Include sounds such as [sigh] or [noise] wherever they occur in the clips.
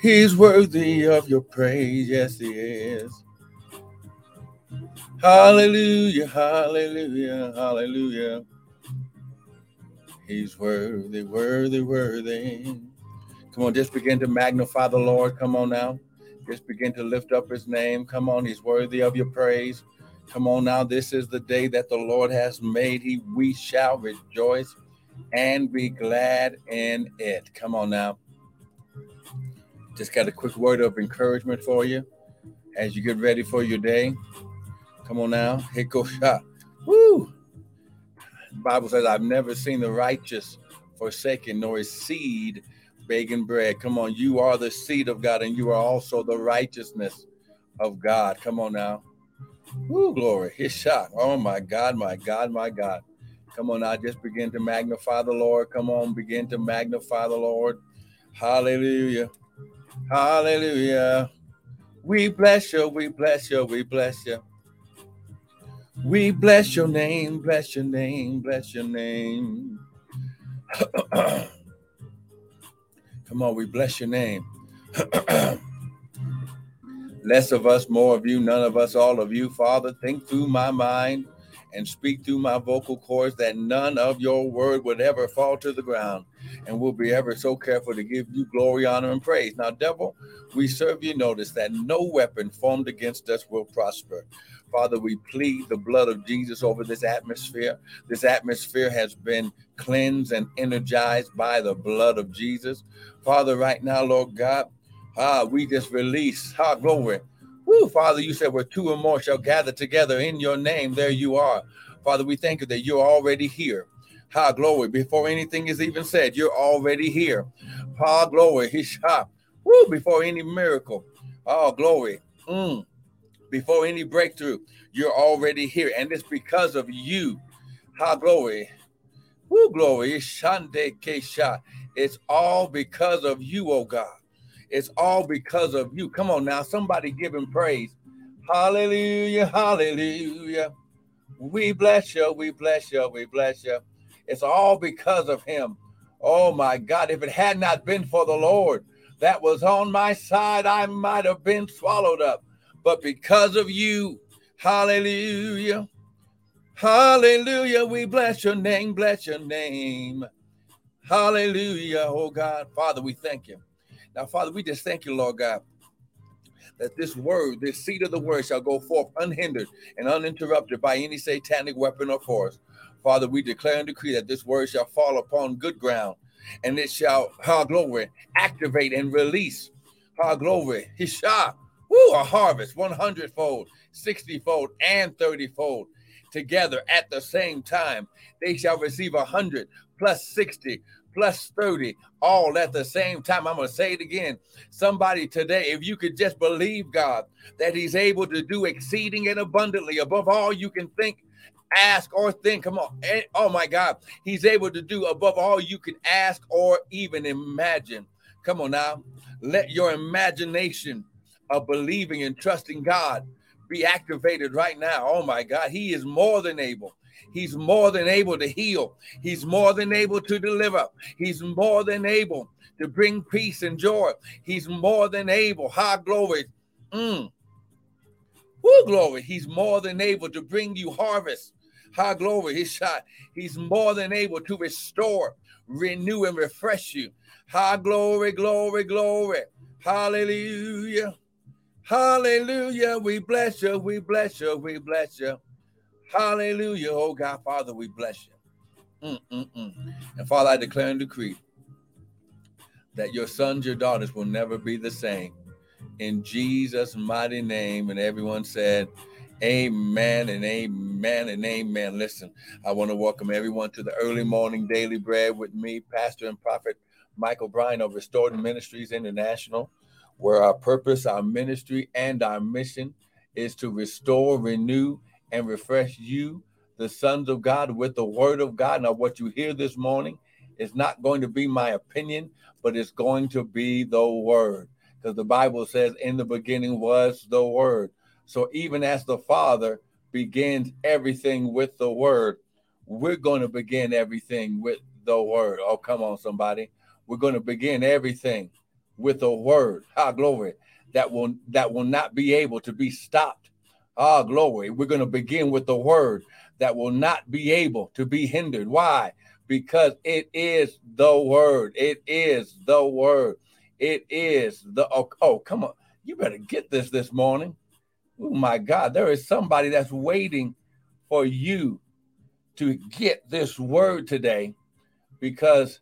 He's worthy of your praise. Yes, he is. Hallelujah, hallelujah, hallelujah. He's worthy, worthy, worthy. Come on, just begin to magnify the Lord. Come on now. Just begin to lift up his name. Come on, he's worthy of your praise. Come on now. This is the day that the Lord has made. He we shall rejoice and be glad in it. Come on now. Just got a quick word of encouragement for you as you get ready for your day. Come on now. Hit go [laughs] shot. Woo! The Bible says, I've never seen the righteous forsaken, nor his seed begging bread. Come on, you are the seed of God, and you are also the righteousness of God. Come on now. Woo, glory. His shot. Oh my God, my God, my God. Come on now, just begin to magnify the Lord. Come on, begin to magnify the Lord. Hallelujah. Hallelujah. We bless you, we bless you, we bless you. We bless your name, bless your name, bless your name. [clears throat] Come on, we bless your name. [clears throat] Less of us, more of you, none of us, all of you. Father, think through my mind and speak through my vocal cords that none of your word would ever fall to the ground. And we'll be ever so careful to give you glory, honor, and praise. Now, devil, we serve you notice that no weapon formed against us will prosper. Father, we plead the blood of Jesus over this atmosphere. This atmosphere has been cleansed and energized by the blood of Jesus. Father, right now, Lord God, ah, we just release, ah, glory. Woo, Father, you said where two or more shall gather together in your name, there you are. Father, we thank you that you're already here. Ha, glory. Before anything is even said, you're already here. Ha, glory. [laughs] Ha, woo, before any miracle. Oh, glory. Mm before any breakthrough, you're already here. And it's because of you. How glory. Woo, glory. Shande Kesha. It's all because of you, oh God. It's all because of you. Come on now. Somebody give him praise. Hallelujah. Hallelujah. We bless you. We bless you. We bless you. It's all because of him. Oh my God. If it had not been for the Lord that was on my side, I might have been swallowed up but because of you, hallelujah. Hallelujah. We bless your name, bless your name. Hallelujah. Oh God, Father, we thank you. Now, Father, we just thank you, Lord God, that this word, this seed of the word shall go forth unhindered and uninterrupted by any satanic weapon or force. Father, we declare and decree that this word shall fall upon good ground and it shall, how glory, activate and release, how glory, he shall Woo, a harvest 100 fold, 60 fold, and 30 fold together at the same time. They shall receive a 100 plus 60 plus 30 all at the same time. I'm going to say it again. Somebody today, if you could just believe God that He's able to do exceeding and abundantly above all you can think, ask, or think. Come on. Eh, oh my God. He's able to do above all you can ask or even imagine. Come on now. Let your imagination of believing and trusting God be activated right now. Oh my God, He is more than able. He's more than able to heal. He's more than able to deliver. He's more than able to bring peace and joy. He's more than able. High glory. Mm. Woo, glory. He's more than able to bring you harvest. High glory. He's shot. He's more than able to restore, renew, and refresh you. High glory, glory, glory. Hallelujah. Hallelujah. We bless you. We bless you. We bless you. Hallelujah. Oh God, Father, we bless you. Mm-mm-mm. And Father, I declare and decree that your sons, your daughters will never be the same. In Jesus' mighty name. And everyone said, Amen and amen and amen. Listen, I want to welcome everyone to the early morning daily bread with me, Pastor and Prophet Michael Bryan of Restored Ministries International where our purpose, our ministry, and our mission is to restore, renew, and refresh you, the sons of God, with the word of God. Now, what you hear this morning is not going to be my opinion, but it's going to be the word. Because the Bible says, in the beginning was the word. So even as the Father begins everything with the word, we're going to begin everything with the word. Oh, come on, somebody. We're going to begin everything with a word. Ah, glory. That will that will not be able to be stopped. Ah, glory. We're going to begin with the word that will not be able to be hindered. Why? Because it is the word. It is the word. It is the oh, oh come on. You better get this this morning. Oh my God, there is somebody that's waiting for you to get this word today because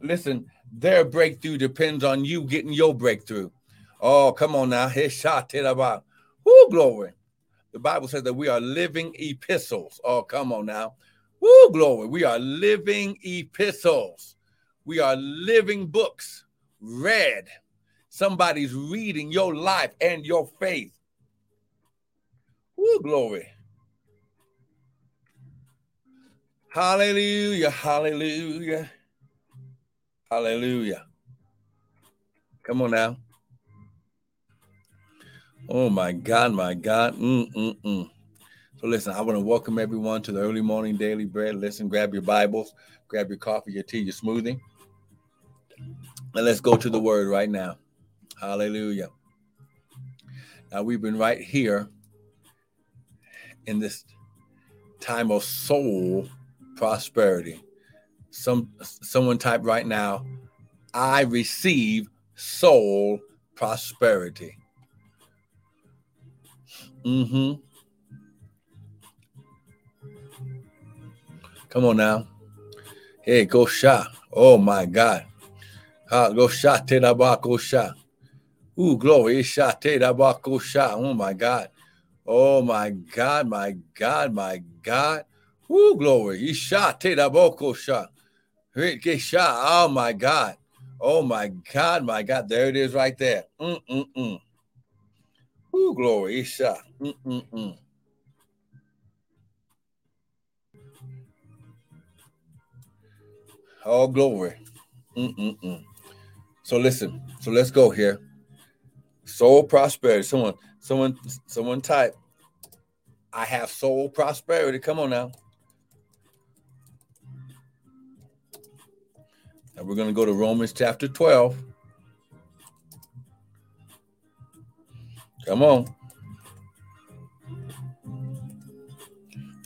listen, their breakthrough depends on you getting your breakthrough. Oh, come on now. about. Woo, glory. The Bible says that we are living epistles. Oh, come on now. Woo, glory. We are living epistles. We are living books read. Somebody's reading your life and your faith. Woo, glory. Hallelujah, hallelujah, hallelujah. Come on now. Oh my God, my God. Mm-mm-mm. So listen, I want to welcome everyone to the early morning daily bread. Listen, grab your Bibles, grab your coffee, your tea, your smoothie. And let's go to the word right now. Hallelujah. Now we've been right here in this time of soul prosperity. Some someone type right now, I receive soul prosperity. Mm-hmm. Come on now. Hey, go shot. Oh my God. Go shot te da ba go shot. Ooh, glory. Shot te shot. Oh my God. Oh my God, my God, my God. Woo, glory. Shot boko shot. shot. Oh my God. Oh my God, my God. There it is right there. Mm-mm-mm. Glory. Shot. Mm-mm-mm. Oh, glory. Mm-mm-mm. So listen. So let's go here. Soul prosperity. Someone, someone, someone type. I have soul prosperity. Come on now. And we're going to go to Romans chapter 12. Come on.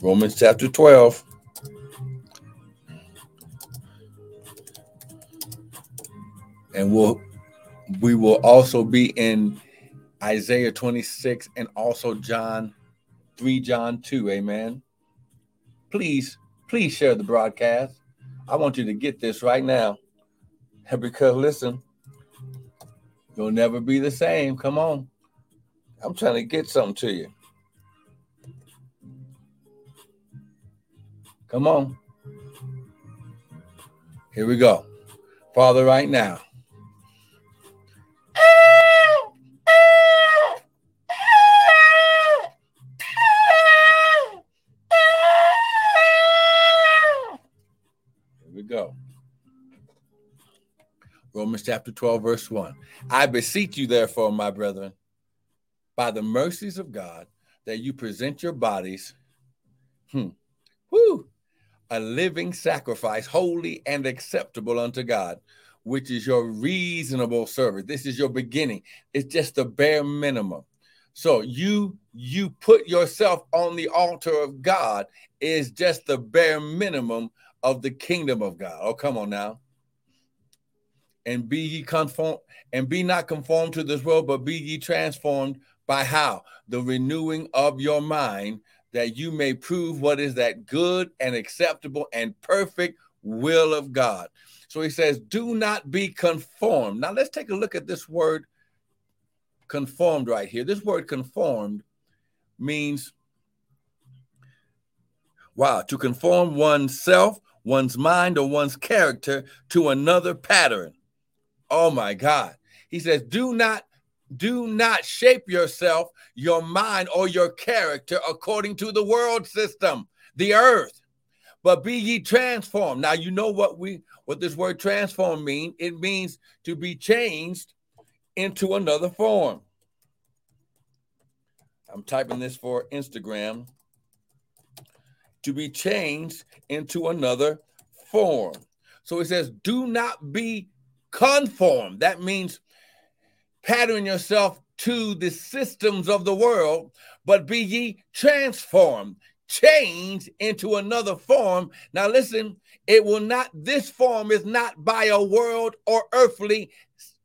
Romans chapter 12. And we'll we will also be in Isaiah 26 and also John 3 John 2. Amen. Please, please share the broadcast. I want you to get this right now. Because listen, you'll never be the same. Come on. I'm trying to get something to you. Come on. Here we go. Father, right now. Here we go. Romans chapter 12, verse 1. I beseech you, therefore, my brethren, by the mercies of God, that you present your bodies, hmm, a living sacrifice, holy and acceptable unto God, which is your reasonable service. This is your beginning. It's just the bare minimum. So you you put yourself on the altar of God is just the bare minimum of the kingdom of God. Oh, come on now and be ye conform and be not conformed to this world, but be ye transformed by how? The renewing of your mind, that you may prove what is that good and acceptable and perfect will of God. So he says, do not be conformed. Now let's take a look at this word conformed right here. This word conformed means wow, to conform oneself, one's mind, or one's character to another pattern. Oh my God. He says, do not do not shape yourself, your mind, or your character according to the world system, the earth, but be ye transformed. Now you know what we what this word transform mean. It means to be changed into another form. I'm typing this for Instagram. To be changed into another form. So it says, do not be conformed. That means pattern yourself to the systems of the world, but be ye transformed, changed into another form. Now, listen, it will not, this form is not by a world or earthly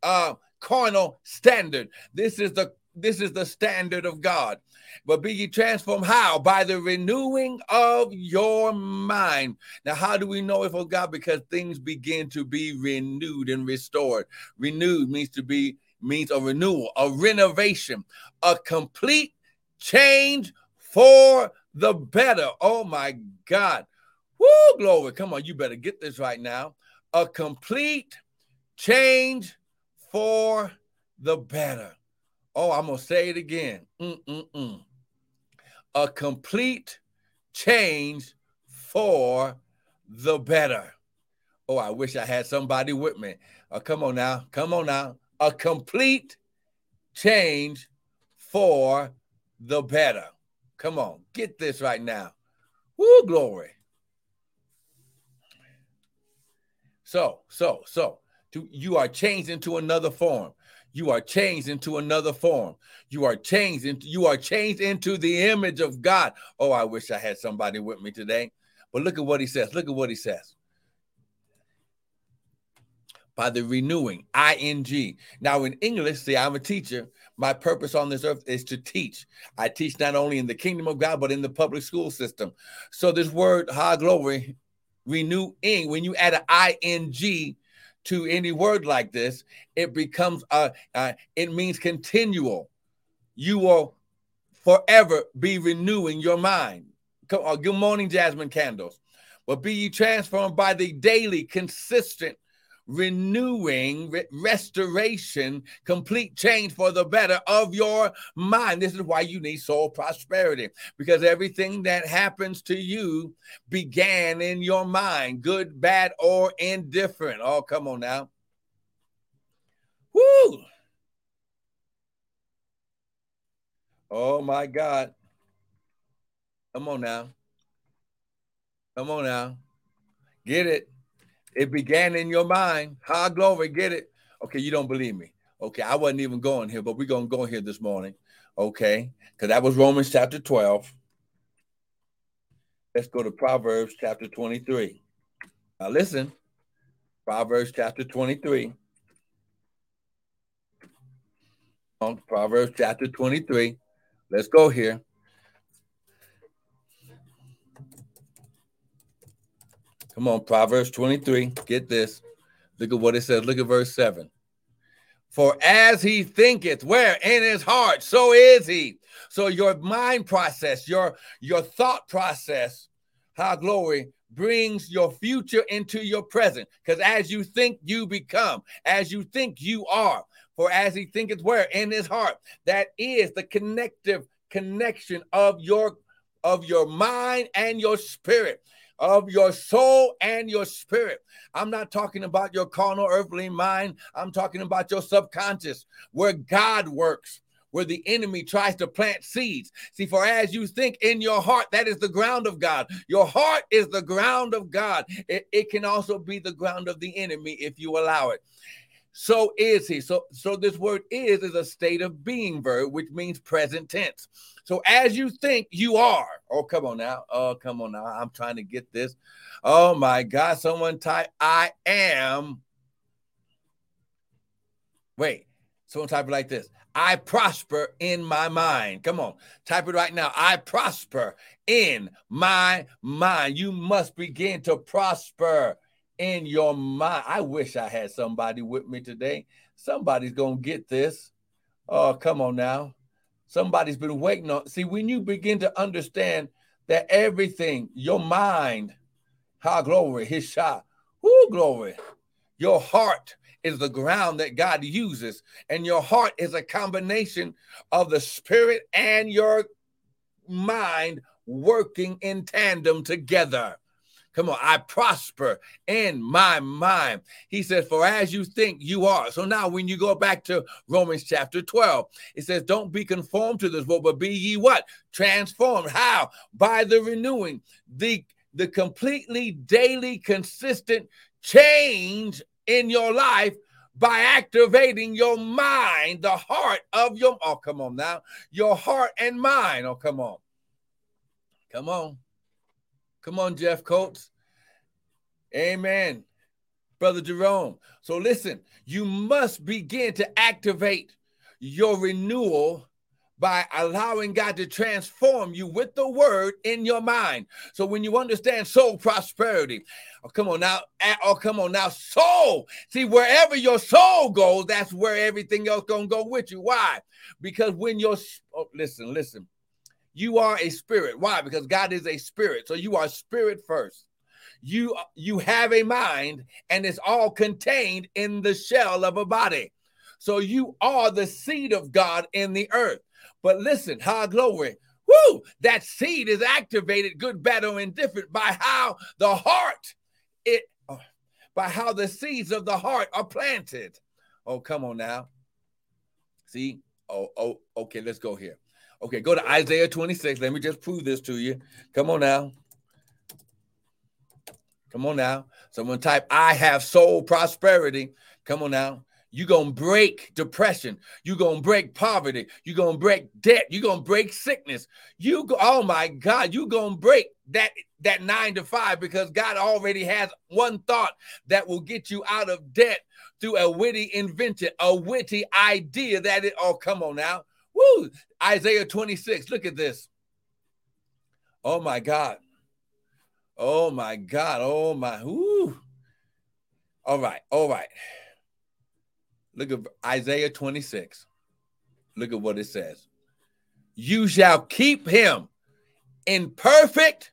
uh, carnal standard. This is the this is the standard of God. But be ye transformed how? By the renewing of your mind. Now, how do we know if of God? Because things begin to be renewed and restored. Renewed means to be means a renewal, a renovation, a complete change for the better. Oh my God. Woo, glory. Come on, you better get this right now. A complete change for the better. Oh, I'm going to say it again. Mm-mm-mm. A complete change for the better. Oh, I wish I had somebody with me. Oh, come on now. Come on now. A complete change for the better. Come on, get this right now. Woo, glory. So, so, so, to, you are changed into another form. You are changed into another form. You are changed into you are changed into the image of God. Oh, I wish I had somebody with me today. But look at what he says. Look at what he says. By the renewing, ing. Now in English, see, I'm a teacher. My purpose on this earth is to teach. I teach not only in the kingdom of God, but in the public school system. So this word, high glory, renewing, when you add an ing to any word like this, it becomes uh, uh it means continual. You will forever be renewing your mind. Come on, good morning, Jasmine Candles. But be ye transformed by the daily, consistent renewing, re- restoration, complete change for the better of your mind. This is why you need soul prosperity because everything that happens to you began in your mind, good, bad, or indifferent. Oh, come on now. Woo! Oh my God. Come on now. Come on now. Get it. It began in your mind. High glory, get it? Okay, you don't believe me. Okay, I wasn't even going here, but we're going to go here this morning. Okay, because that was Romans chapter 12. Let's go to Proverbs chapter 23. Now, listen Proverbs chapter 23. On Proverbs chapter 23. Let's go here. Come on, Proverbs 23. Get this. Look at what it says. Look at verse 7. For as he thinketh, where in his heart, so is he. So your mind process, your your thought process, how glory brings your future into your present. Because as you think, you become. As you think, you are. For as he thinketh, where in his heart, that is the connective connection of your of your mind and your spirit of your soul and your spirit. I'm not talking about your carnal earthly mind. I'm talking about your subconscious, where God works where the enemy tries to plant seeds. See, for as you think in your heart, that is the ground of God. Your heart is the ground of God. It, it, can also be the ground of the enemy if you allow it. So is he. So, so this word is is a state of being verb, which means present tense. So as you think you are, oh, come on now. Oh, come on now. I'm trying to get this. Oh my God. Someone type, I am. Wait, someone type it like this. I prosper in my mind. Come on, type it right now. I prosper in my mind. You must begin to prosper in your mind. I wish I had somebody with me today. Somebody's to get this. Oh, come on now. Somebody's been waiting on. See, when you begin to understand that everything, your mind, how glory, his shot, who glory, your heart is the ground that God uses, and your heart is a combination of the spirit and your mind working in tandem together. Come on, I prosper in my mind. He says, For as you think, you are. So now, when you go back to Romans chapter 12, it says, Don't be conformed to this world, but be ye what? Transformed. How? By the renewing, the, the completely daily, consistent change in your life by activating your mind, the heart of your, oh, come on now, your heart and mind. Oh, come on. Come on. Come on, Jeff Coates. Amen. Brother Jerome. So listen, you must begin to activate your renewal by allowing God to transform you with the word in your mind. So when you understand soul prosperity, oh, come on now, oh, come on now, soul. See, wherever your soul goes, that's where everything else gonna go with you. Why? Because when your oh, listen, listen, you are a spirit. Why? Because God is a spirit. So you are spirit first. You you have a mind, and it's all contained in the shell of a body. So you are the seed of God in the earth. But listen, high glory. Woo! That seed is activated, good, bad, or indifferent, by how the heart it by how the seeds of the heart are planted. Oh, come on now. See? Oh, oh, okay, let's go here. Okay, go to Isaiah 26. Let me just prove this to you. Come on now. Come on now. Someone type, I have soul prosperity. Come on now. You're going to break depression. You're going to break poverty. You're going to break debt. You're going to break sickness. You go, oh my God, you're going to break that that 9 to 5 because God already has one thought that will get you out of debt through a witty invention, a witty idea that it oh come on now. Woo! Isaiah 26. Look at this. Oh my God. Oh my God. Oh my. Woo. All right. All right. Look at Isaiah 26. Look at what it says. You shall keep him in perfect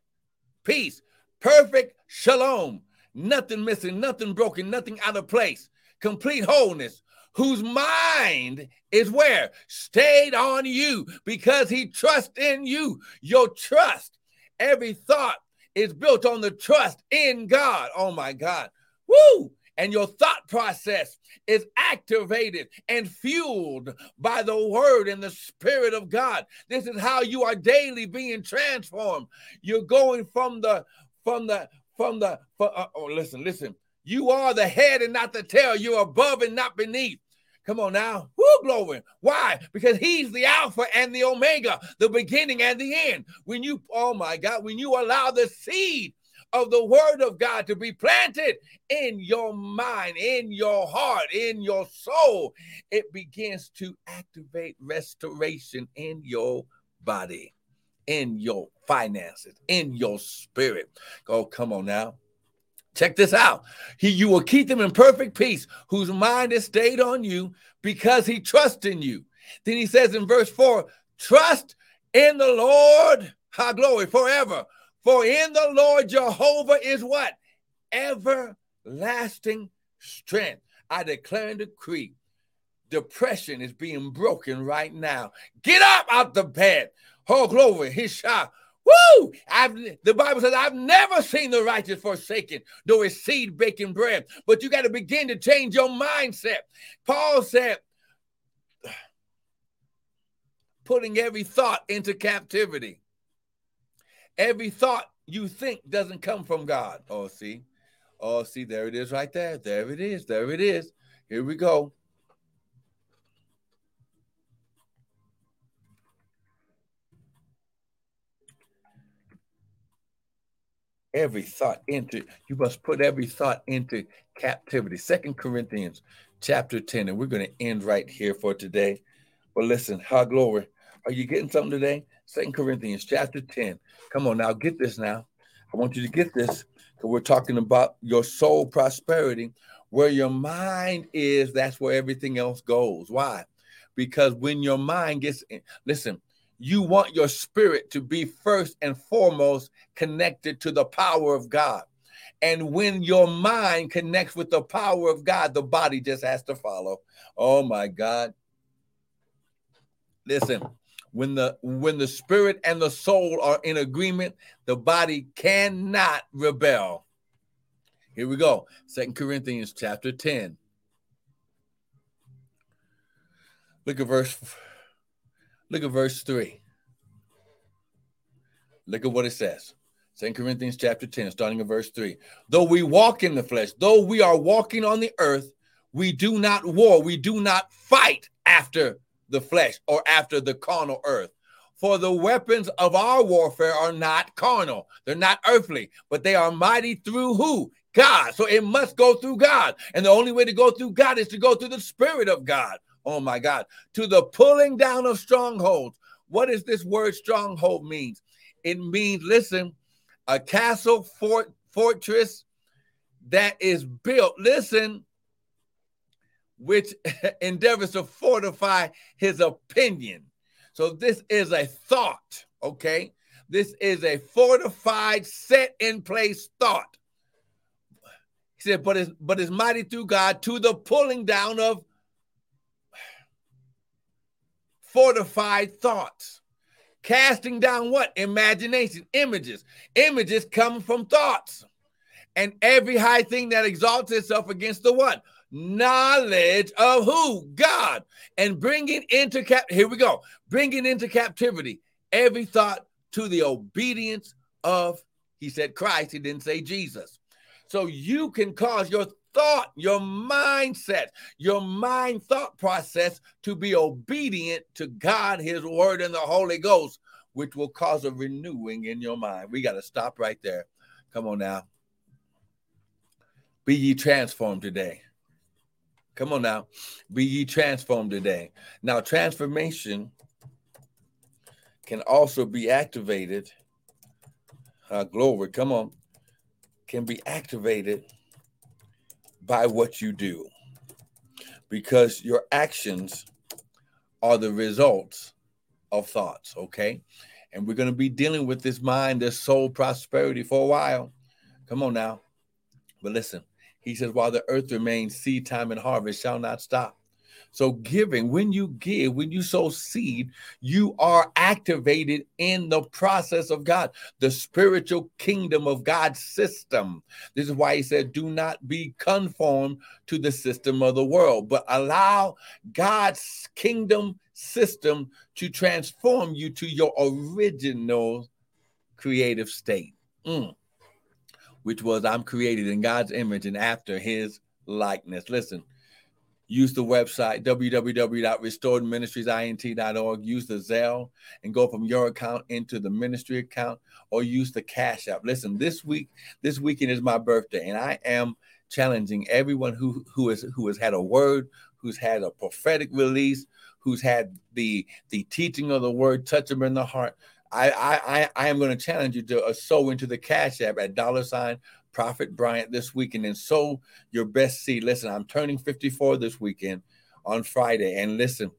peace, perfect shalom, nothing missing, nothing broken, nothing out of place, complete wholeness, whose mind is where? Stayed on you because he trusts in you. Your trust, every thought is built on the trust in God. Oh my God. Woo! and your thought process is activated and fueled by the word and the spirit of God. This is how you are daily being transformed. You're going from the from the from the for, uh, oh listen listen. You are the head and not the tail. You're above and not beneath. Come on now. Woo, glory. Why? Because he's the Alpha and the Omega, the beginning and the end. When you, oh my God, when you allow the seed of the word of God to be planted in your mind, in your heart, in your soul, it begins to activate restoration in your body, in your finances, in your spirit. Oh, come on now. Check this out. He, you will keep them in perfect peace, whose mind is stayed on you because he trusts in you. Then he says in verse 4 trust in the Lord, high glory forever. For in the Lord Jehovah is what? Everlasting strength. I declare and decree depression is being broken right now. Get up out the bed. Oh, glory. His shot. Woo! I've, the Bible says, I've never seen the righteous forsaken, nor his seed baking bread. But you got to begin to change your mindset. Paul said, putting every thought into captivity. Every thought you think doesn't come from God. Oh, see. Oh, see, there it is right there. There it is. There it is. Here we go. Every thought into you must put every thought into captivity. Second Corinthians chapter 10, and we're going to end right here for today. But listen, how glory. Are you getting something today? Second Corinthians chapter 10. Come on now, get this now. I want you to get this because we're talking about your soul prosperity. Where your mind is, that's where everything else goes. Why? Because when your mind gets, in, listen, you want your spirit to be first and foremost connected to the power of God. And when your mind connects with the power of God, the body just has to follow. Oh my God. Listen, when the when the spirit and the soul are in agreement the body cannot rebel here we go second corinthians chapter 10 look at verse look at verse 3 look at what it says second corinthians chapter 10 starting at verse 3 though we walk in the flesh though we are walking on the earth We do not war. We do not fight after the flesh or after the carnal earth. For the weapons of our warfare are not carnal, they're not earthly, but they are mighty through who? God. So it must go through God. And the only way to go through God is to go through the Spirit of God. Oh my God. To the pulling down of strongholds. What does this word stronghold means? It means, listen, a castle, fort, fortress that is built, listen, which [laughs] endeavors to fortify his opinion. So this is a thought, okay? This is a fortified, set in place thought. He said, but it's but it's mighty through God to the pulling down of fortified thoughts. Casting down what? Imagination, images. Images come from thoughts. And every high thing that exalts itself against the what? Knowledge of who? God. And bringing into cap. Here we go. Bringing into captivity every thought to the obedience of, he said Christ. He didn't say Jesus. So you can cause your thought, your mindset, your mind thought process to be obedient to God, His Word, and the Holy Ghost, which will cause a renewing in your mind. We got to stop right there. Come on now. Be ye transformed today. Come on now. Be ye transformed today. Now, transformation can also be activated. Uh, glory. Come on. Can be activated by what you do because your actions are the results of thoughts, okay? And we're going to be dealing with this mind, this soul prosperity for a while. Come on now. But listen, he says, while the earth remains, seed time and harvest shall not stop. So, giving, when you give, when you sow seed, you are activated in the process of God, the spiritual kingdom of God's system. This is why he said, Do not be conformed to the system of the world, but allow God's kingdom system to transform you to your original creative state. Mm. Which was, I'm created in God's image and after his likeness. Listen, use the website www.restoredministriesint.org use the zelle and go from your account into the ministry account or use the cash app. Listen this week this weekend is my birthday and i am challenging everyone who who has who has had a word who's had a prophetic release who's had the the teaching of the word touch them in the heart. I, I, I am going to challenge you to uh, sow into the cash app at dollar sign Prophet Bryant this weekend and sow your best seed. Listen, I'm turning 54 this weekend on Friday. And listen,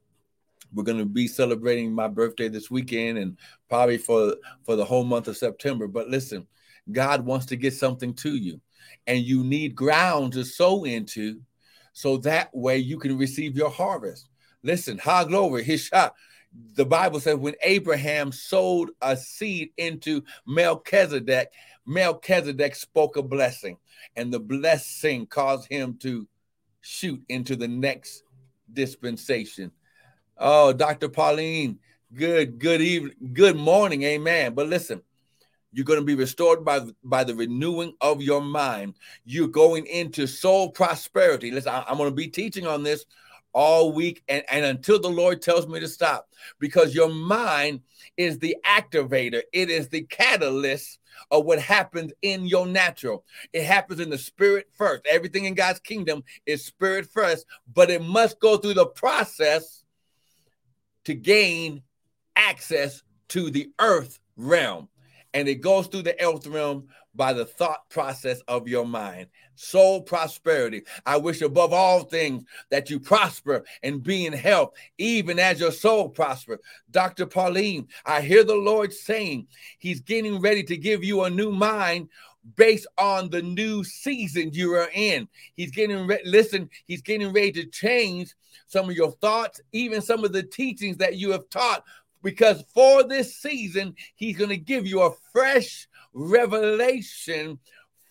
we're going to be celebrating my birthday this weekend and probably for for the whole month of September. But listen, God wants to get something to you, and you need ground to sow into, so that way you can receive your harvest. Listen, high glory, his shot. The Bible says when Abraham sowed a seed into Melchizedek, Melchizedek spoke a blessing, and the blessing caused him to shoot into the next dispensation. Oh, Dr. Pauline, good, good evening, good morning, amen. But listen, you're going to be restored by, by the renewing of your mind. You're going into soul prosperity. Listen, I, I'm going to be teaching on this all week and, and until the Lord tells me to stop, because your mind is the activator, it is the catalyst of what happens in your natural. It happens in the spirit first. Everything in God's kingdom is spirit first, but it must go through the process to gain access to the earth realm. And it goes through the earth realm by the thought process of your mind. Soul prosperity. I wish above all things that you prosper and be in health, even as your soul prosper. Dr. Pauline, I hear the Lord saying He's getting ready to give you a new mind based on the new season you are in. He's getting ready, listen, he's getting ready to change some of your thoughts, even some of the teachings that you have taught. Because for this season, he's going to give you a fresh revelation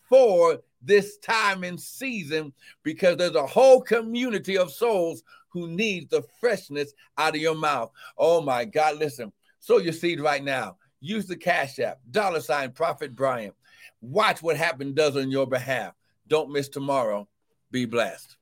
for this time and season because there's a whole community of souls who need the freshness out of your mouth. Oh my God, listen, sow your seed right now. Use the Cash App, dollar sign Prophet Bryan. Watch what happen does on your behalf. Don't miss tomorrow. Be blessed.